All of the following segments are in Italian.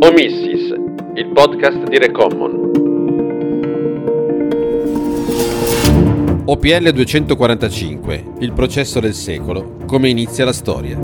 Omissis, il podcast di Recommon. OPL 245, il processo del secolo, come inizia la storia.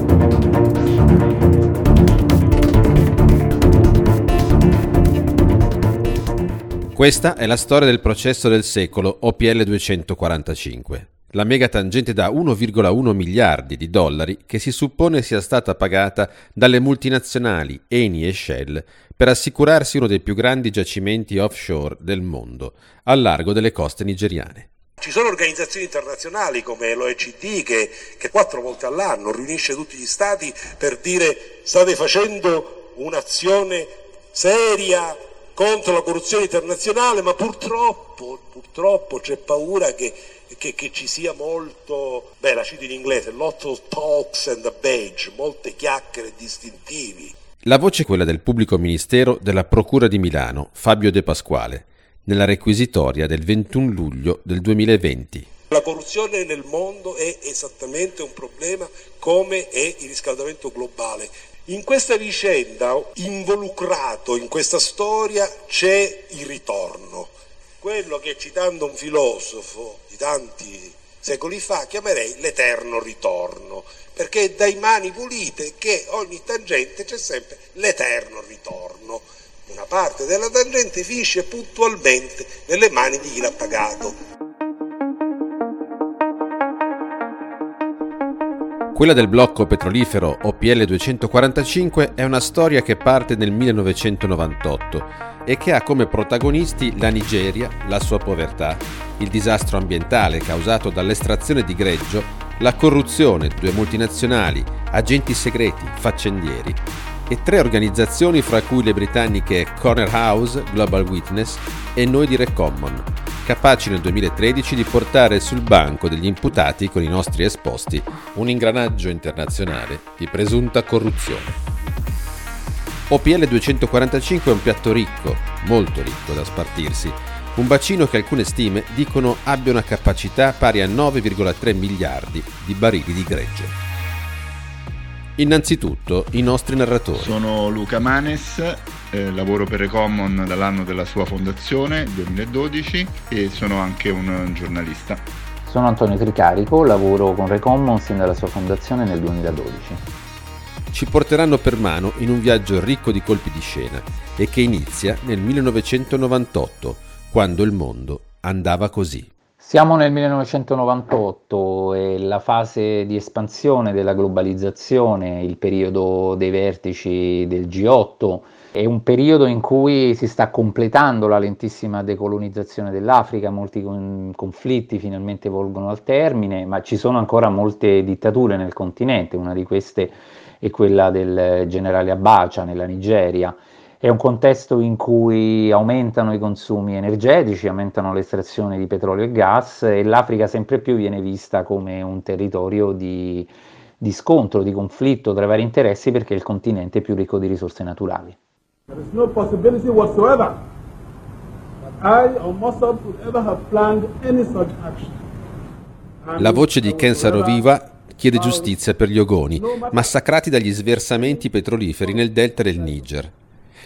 Questa è la storia del processo del secolo OPL 245 la megatangente da 1,1 miliardi di dollari che si suppone sia stata pagata dalle multinazionali Eni e Shell per assicurarsi uno dei più grandi giacimenti offshore del mondo, al largo delle coste nigeriane. Ci sono organizzazioni internazionali come l'OECD che, che quattro volte all'anno riunisce tutti gli stati per dire state facendo un'azione seria contro la corruzione internazionale, ma purtroppo, purtroppo c'è paura che che, che, ci sia molto, beh la cito in inglese, lot of talks and a badge, molte chiacchiere distintivi. La voce è quella del pubblico ministero della Procura di Milano, Fabio De Pasquale, nella requisitoria del 21 luglio del 2020. La corruzione nel mondo è esattamente un problema come è il riscaldamento globale. In questa vicenda, involucrato in questa storia, c'è il ritorno quello che citando un filosofo di tanti secoli fa chiamerei l'eterno ritorno, perché è dai mani pulite che ogni tangente c'è sempre l'eterno ritorno. Una parte della tangente finisce puntualmente nelle mani di chi l'ha pagato. Quella del blocco petrolifero OPL 245 è una storia che parte nel 1998 e che ha come protagonisti la Nigeria, la sua povertà, il disastro ambientale causato dall'estrazione di greggio, la corruzione, due multinazionali, agenti segreti, faccendieri e tre organizzazioni fra cui le britanniche Corner House, Global Witness e noi di Recommon, capaci nel 2013 di portare sul banco degli imputati con i nostri esposti un ingranaggio internazionale di presunta corruzione. OPL 245 è un piatto ricco, molto ricco da spartirsi, un bacino che alcune stime dicono abbia una capacità pari a 9,3 miliardi di barili di greggio. Innanzitutto i nostri narratori. Sono Luca Manes, eh, lavoro per Recommon dall'anno della sua fondazione, 2012, e sono anche un giornalista. Sono Antonio Tricarico, lavoro con Recommon sin dalla sua fondazione nel 2012 ci porteranno per mano in un viaggio ricco di colpi di scena e che inizia nel 1998, quando il mondo andava così. Siamo nel 1998 e la fase di espansione della globalizzazione, il periodo dei vertici del G8, è un periodo in cui si sta completando la lentissima decolonizzazione dell'Africa, molti conflitti finalmente volgono al termine, ma ci sono ancora molte dittature nel continente, una di queste e quella del generale Abacia nella Nigeria. È un contesto in cui aumentano i consumi energetici, aumentano l'estrazione di petrolio e gas e l'Africa sempre più viene vista come un territorio di, di scontro, di conflitto tra vari interessi perché è il continente più ricco di risorse naturali. There is no possibility whatsoever I or Mossad would ever have planned any such action. La voce di Ken Saroviva chiede giustizia per gli Ogoni, massacrati dagli sversamenti petroliferi nel delta del Niger.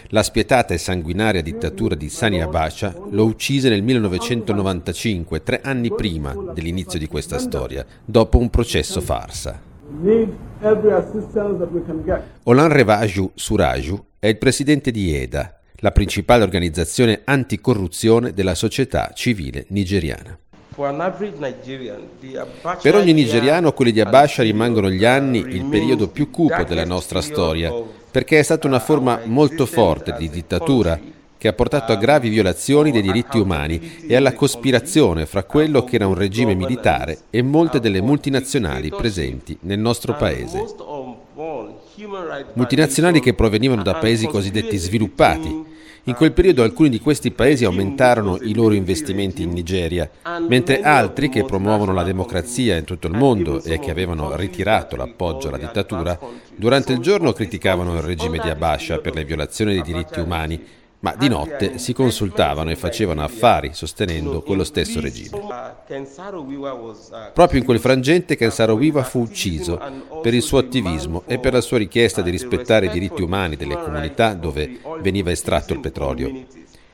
La spietata e sanguinaria dittatura di Sani Abacha lo uccise nel 1995, tre anni prima dell'inizio di questa storia, dopo un processo farsa. Olan Revaju Suraju è il presidente di EDA, la principale organizzazione anticorruzione della società civile nigeriana. Per ogni nigeriano quelli di Abasha rimangono gli anni, il periodo più cupo della nostra storia, perché è stata una forma molto forte di dittatura che ha portato a gravi violazioni dei diritti umani e alla cospirazione fra quello che era un regime militare e molte delle multinazionali presenti nel nostro paese. Multinazionali che provenivano da paesi cosiddetti sviluppati, in quel periodo alcuni di questi paesi aumentarono i loro investimenti in Nigeria, mentre altri che promuovono la democrazia in tutto il mondo e che avevano ritirato l'appoggio alla dittatura, durante il giorno criticavano il regime di Abasha per le violazioni dei diritti umani, ma di notte si consultavano e facevano affari sostenendo quello stesso regime. Proprio in quel frangente Kensaro Wiwa fu ucciso per il suo attivismo e per la sua richiesta di rispettare i diritti umani delle comunità dove veniva estratto il petrolio.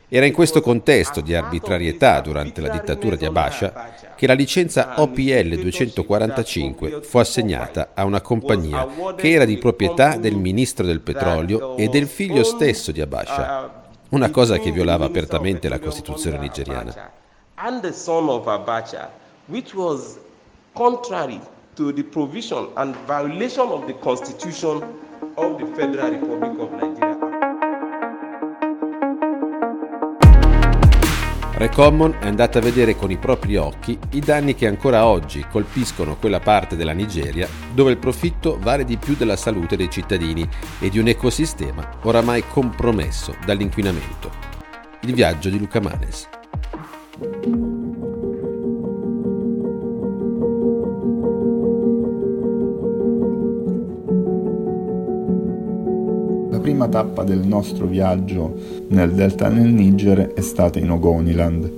Era in questo contesto di arbitrarietà durante la dittatura di Abasha che la licenza OPL 245 fu assegnata a una compagnia che era di proprietà del ministro del petrolio e del figlio stesso di Abasha, una cosa che violava apertamente la Costituzione nigeriana. Of the Federal Republic of Nigeria. Recommon è andata a vedere con i propri occhi i danni che ancora oggi colpiscono quella parte della Nigeria dove il profitto vale di più della salute dei cittadini e di un ecosistema oramai compromesso dall'inquinamento. Il viaggio di Luca Manes. Prima tappa del nostro viaggio nel delta del Niger è stata in Ogoniland,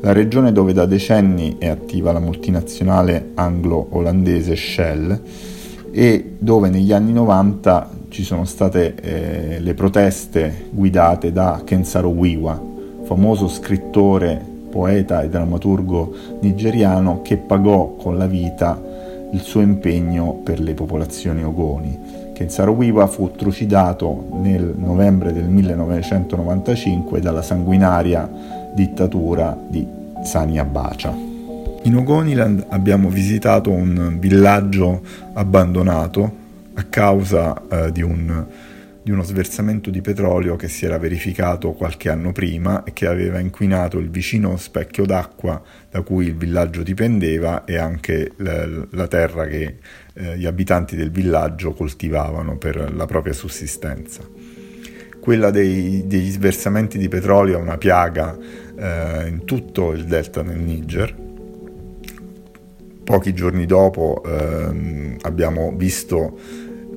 la regione dove da decenni è attiva la multinazionale anglo-olandese Shell e dove negli anni 90 ci sono state eh, le proteste guidate da Kensaro Wiwa, famoso scrittore, poeta e drammaturgo nigeriano che pagò con la vita il suo impegno per le popolazioni ogoni che Sarowiwa fu trucidato nel novembre del 1995 dalla sanguinaria dittatura di Sani Abacha. In Ogoniland abbiamo visitato un villaggio abbandonato a causa eh, di un di uno sversamento di petrolio che si era verificato qualche anno prima e che aveva inquinato il vicino specchio d'acqua da cui il villaggio dipendeva e anche la, terra che eh, gli abitanti del villaggio coltivavano per la propria sussistenza. Quella dei, degli sversamenti di petrolio è una piaga eh, in tutto il delta del Niger. Pochi giorni dopo eh, abbiamo visto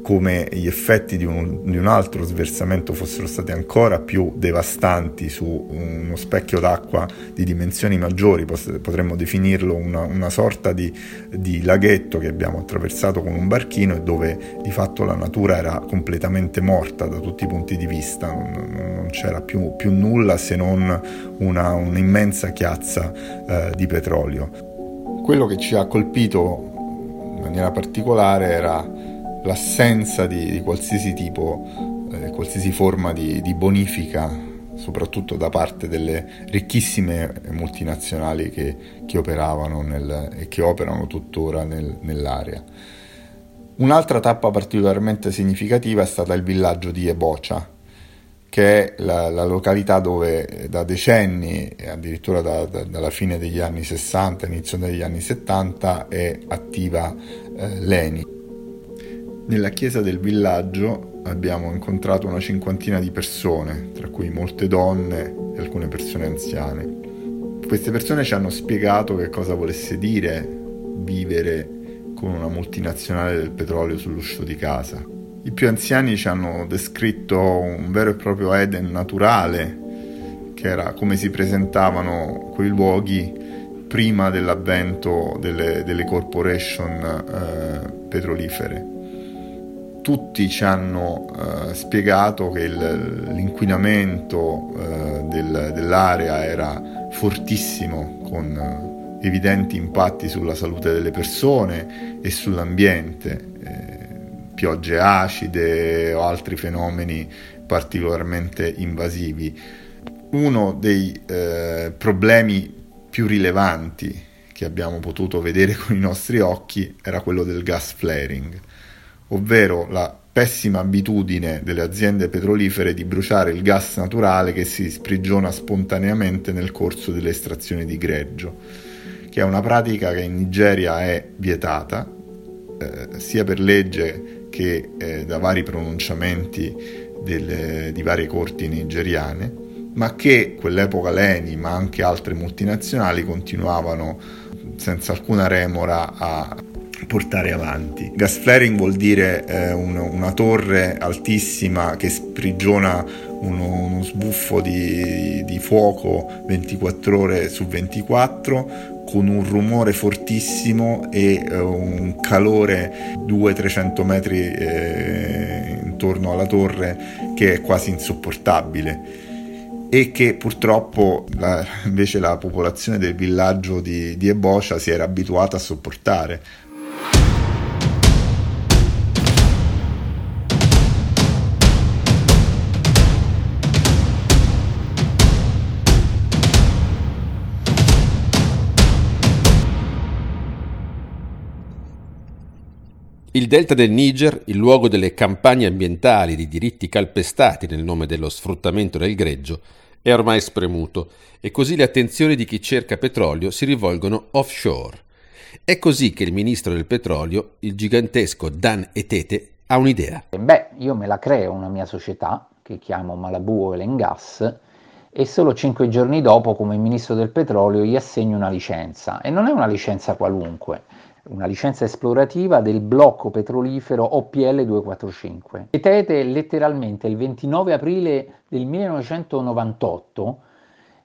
come gli effetti di un, di un, altro sversamento fossero stati ancora più devastanti su uno specchio d'acqua di dimensioni maggiori, potremmo definirlo una, una sorta di, di, laghetto che abbiamo attraversato con un barchino e dove di fatto la natura era completamente morta da tutti i punti di vista, non, non c'era più, più, nulla se non una, un'immensa chiazza eh, di petrolio. Quello che ci ha colpito in maniera particolare era l'assenza di, di qualsiasi tipo, eh, qualsiasi forma di, di, bonifica, soprattutto da parte delle ricchissime multinazionali che, che operavano nel, e che operano tuttora nel, nell'area. Un'altra tappa particolarmente significativa è stata il villaggio di Ebocia, che è la, la, località dove da decenni, addirittura da, da, dalla fine degli anni 60, inizio degli anni 70, è attiva eh, l'ENI. Nella chiesa del villaggio abbiamo incontrato una cinquantina di persone, tra cui molte donne e alcune persone anziane. Queste persone ci hanno spiegato che cosa volesse dire vivere con una multinazionale del petrolio sull'uscio di casa. I più anziani ci hanno descritto un vero e proprio Eden naturale, che era come si presentavano quei luoghi prima dell'avvento delle, delle corporation eh, petrolifere tutti ci hanno eh, spiegato che il, l'inquinamento eh, del, dell'area era fortissimo, con eh, evidenti impatti sulla salute delle persone e sull'ambiente, eh, piogge acide o altri fenomeni particolarmente invasivi. Uno dei eh, problemi più rilevanti che abbiamo potuto vedere con i nostri occhi era quello del gas flaring ovvero la pessima abitudine delle aziende petrolifere di bruciare il gas naturale che si sprigiona spontaneamente nel corso delle estrazioni di greggio, che è una pratica che in Nigeria è vietata, eh, sia per legge che eh, da vari pronunciamenti delle, di varie corti nigeriane, ma che quell'epoca l'ENI, ma anche altre multinazionali, continuavano senza alcuna remora a portare avanti. Gas flaring vuol dire eh, un, una torre altissima che sprigiona uno, uno sbuffo di, di, fuoco 24 ore su 24 con un rumore fortissimo e eh, un calore 200-300 metri eh, intorno alla torre che è quasi insopportabile e che purtroppo la, invece la popolazione del villaggio di, di Ebocia si era abituata a sopportare Il delta del Niger, il luogo delle campagne ambientali di diritti calpestati nel nome dello sfruttamento del greggio, è ormai spremuto e così le attenzioni di chi cerca petrolio si rivolgono offshore. È così che il ministro del petrolio, il gigantesco Dan Etete, ha un'idea. Beh, io me la creo una mia società che chiamo Malabu Oil Gas e solo cinque giorni dopo, come ministro del petrolio, gli assegno una licenza. E non è una licenza qualunque, una licenza esplorativa del blocco petrolifero OPL 245. Vedete letteralmente il 29 aprile del 1998,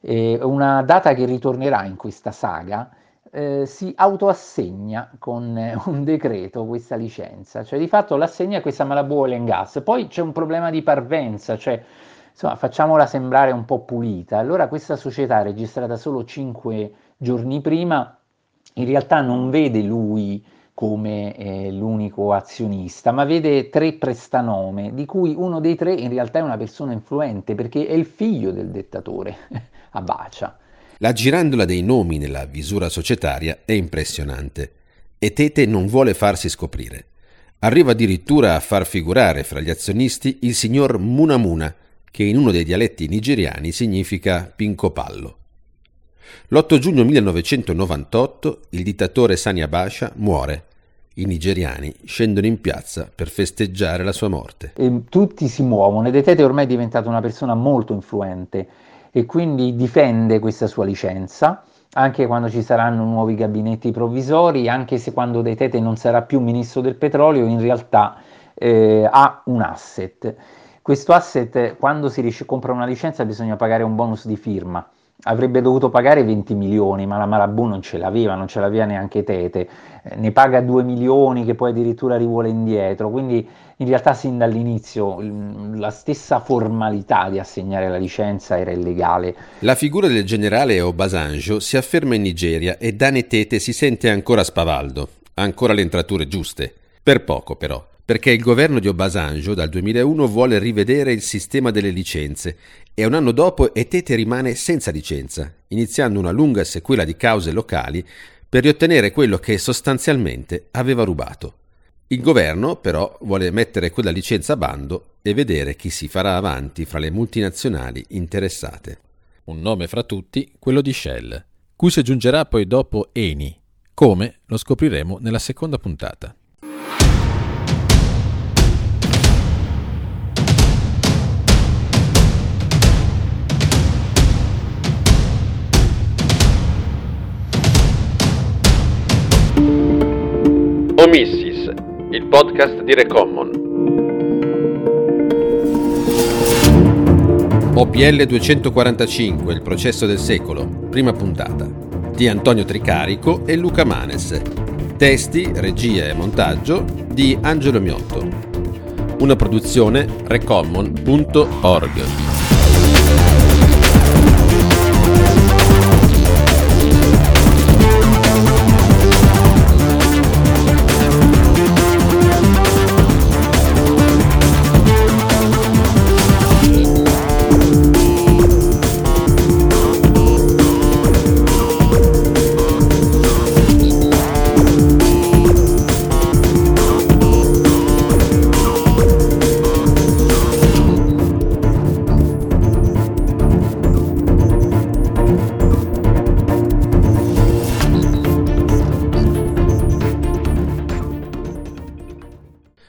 eh, una data che ritornerà in questa saga, eh, si autoassegna con eh, un decreto questa licenza, cioè di fatto l'assegna a questa Malabu Oil and Gas. Poi c'è un problema di parvenza, cioè insomma facciamola sembrare un po' pulita. Allora questa società registrata solo 5 giorni prima in realtà non vede lui come eh, l'unico azionista, ma vede tre prestanome, di cui uno dei tre in realtà è una persona influente, perché è il figlio del dettatore, Abacia. La girandola dei nomi nella visura societaria è impressionante e Tete non vuole farsi scoprire. Arriva addirittura a far figurare fra gli azionisti il signor Munamuna, che in uno dei dialetti nigeriani significa pincopallo. L'8 giugno 1998 il dittatore Sani Abacha muore. I nigeriani scendono in piazza per festeggiare la sua morte. E tutti si muovono ed Etete ormai è diventato una persona molto influente e quindi difende questa sua licenza anche quando ci saranno nuovi gabinetti provvisori, anche se quando De Tete non sarà più ministro del petrolio, in realtà eh, ha un asset. Questo asset, quando si riesce, compra una licenza, bisogna pagare un bonus di firma avrebbe dovuto pagare 20 milioni, ma la Marabù non ce l'aveva, non ce l'aveva neanche Tete, eh, ne paga 2 milioni che poi addirittura rivuole indietro, quindi in realtà sin dall'inizio la stessa formalità di assegnare la licenza era illegale. La figura del generale Obasanjo si afferma in Nigeria e Dane Tete si sente ancora spavaldo, ancora le entrature giuste, per poco però perché il governo di Obasanjo dal 2001 vuole rivedere il sistema delle licenze e un anno dopo Etete rimane senza licenza, iniziando una lunga sequela di cause locali per riottenere quello che sostanzialmente aveva rubato. Il governo però vuole mettere quella licenza a bando e vedere chi si farà avanti fra le multinazionali interessate. Un nome fra tutti, quello di Shell, cui si aggiungerà poi dopo Eni. Come lo scopriremo nella seconda puntata. Omissis, il podcast di Recommon. OPL 245, il processo del secolo, prima puntata, di Antonio Tricarico e Luca Manes. Testi, regia e montaggio di Angelo Miotto. Una produzione recommon.org.